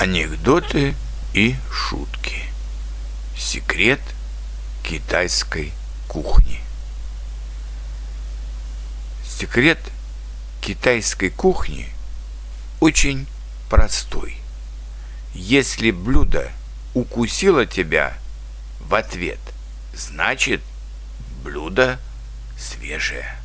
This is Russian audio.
Анекдоты и шутки. Секрет китайской кухни. Секрет китайской кухни очень простой. Если блюдо укусило тебя в ответ, значит блюдо свежее.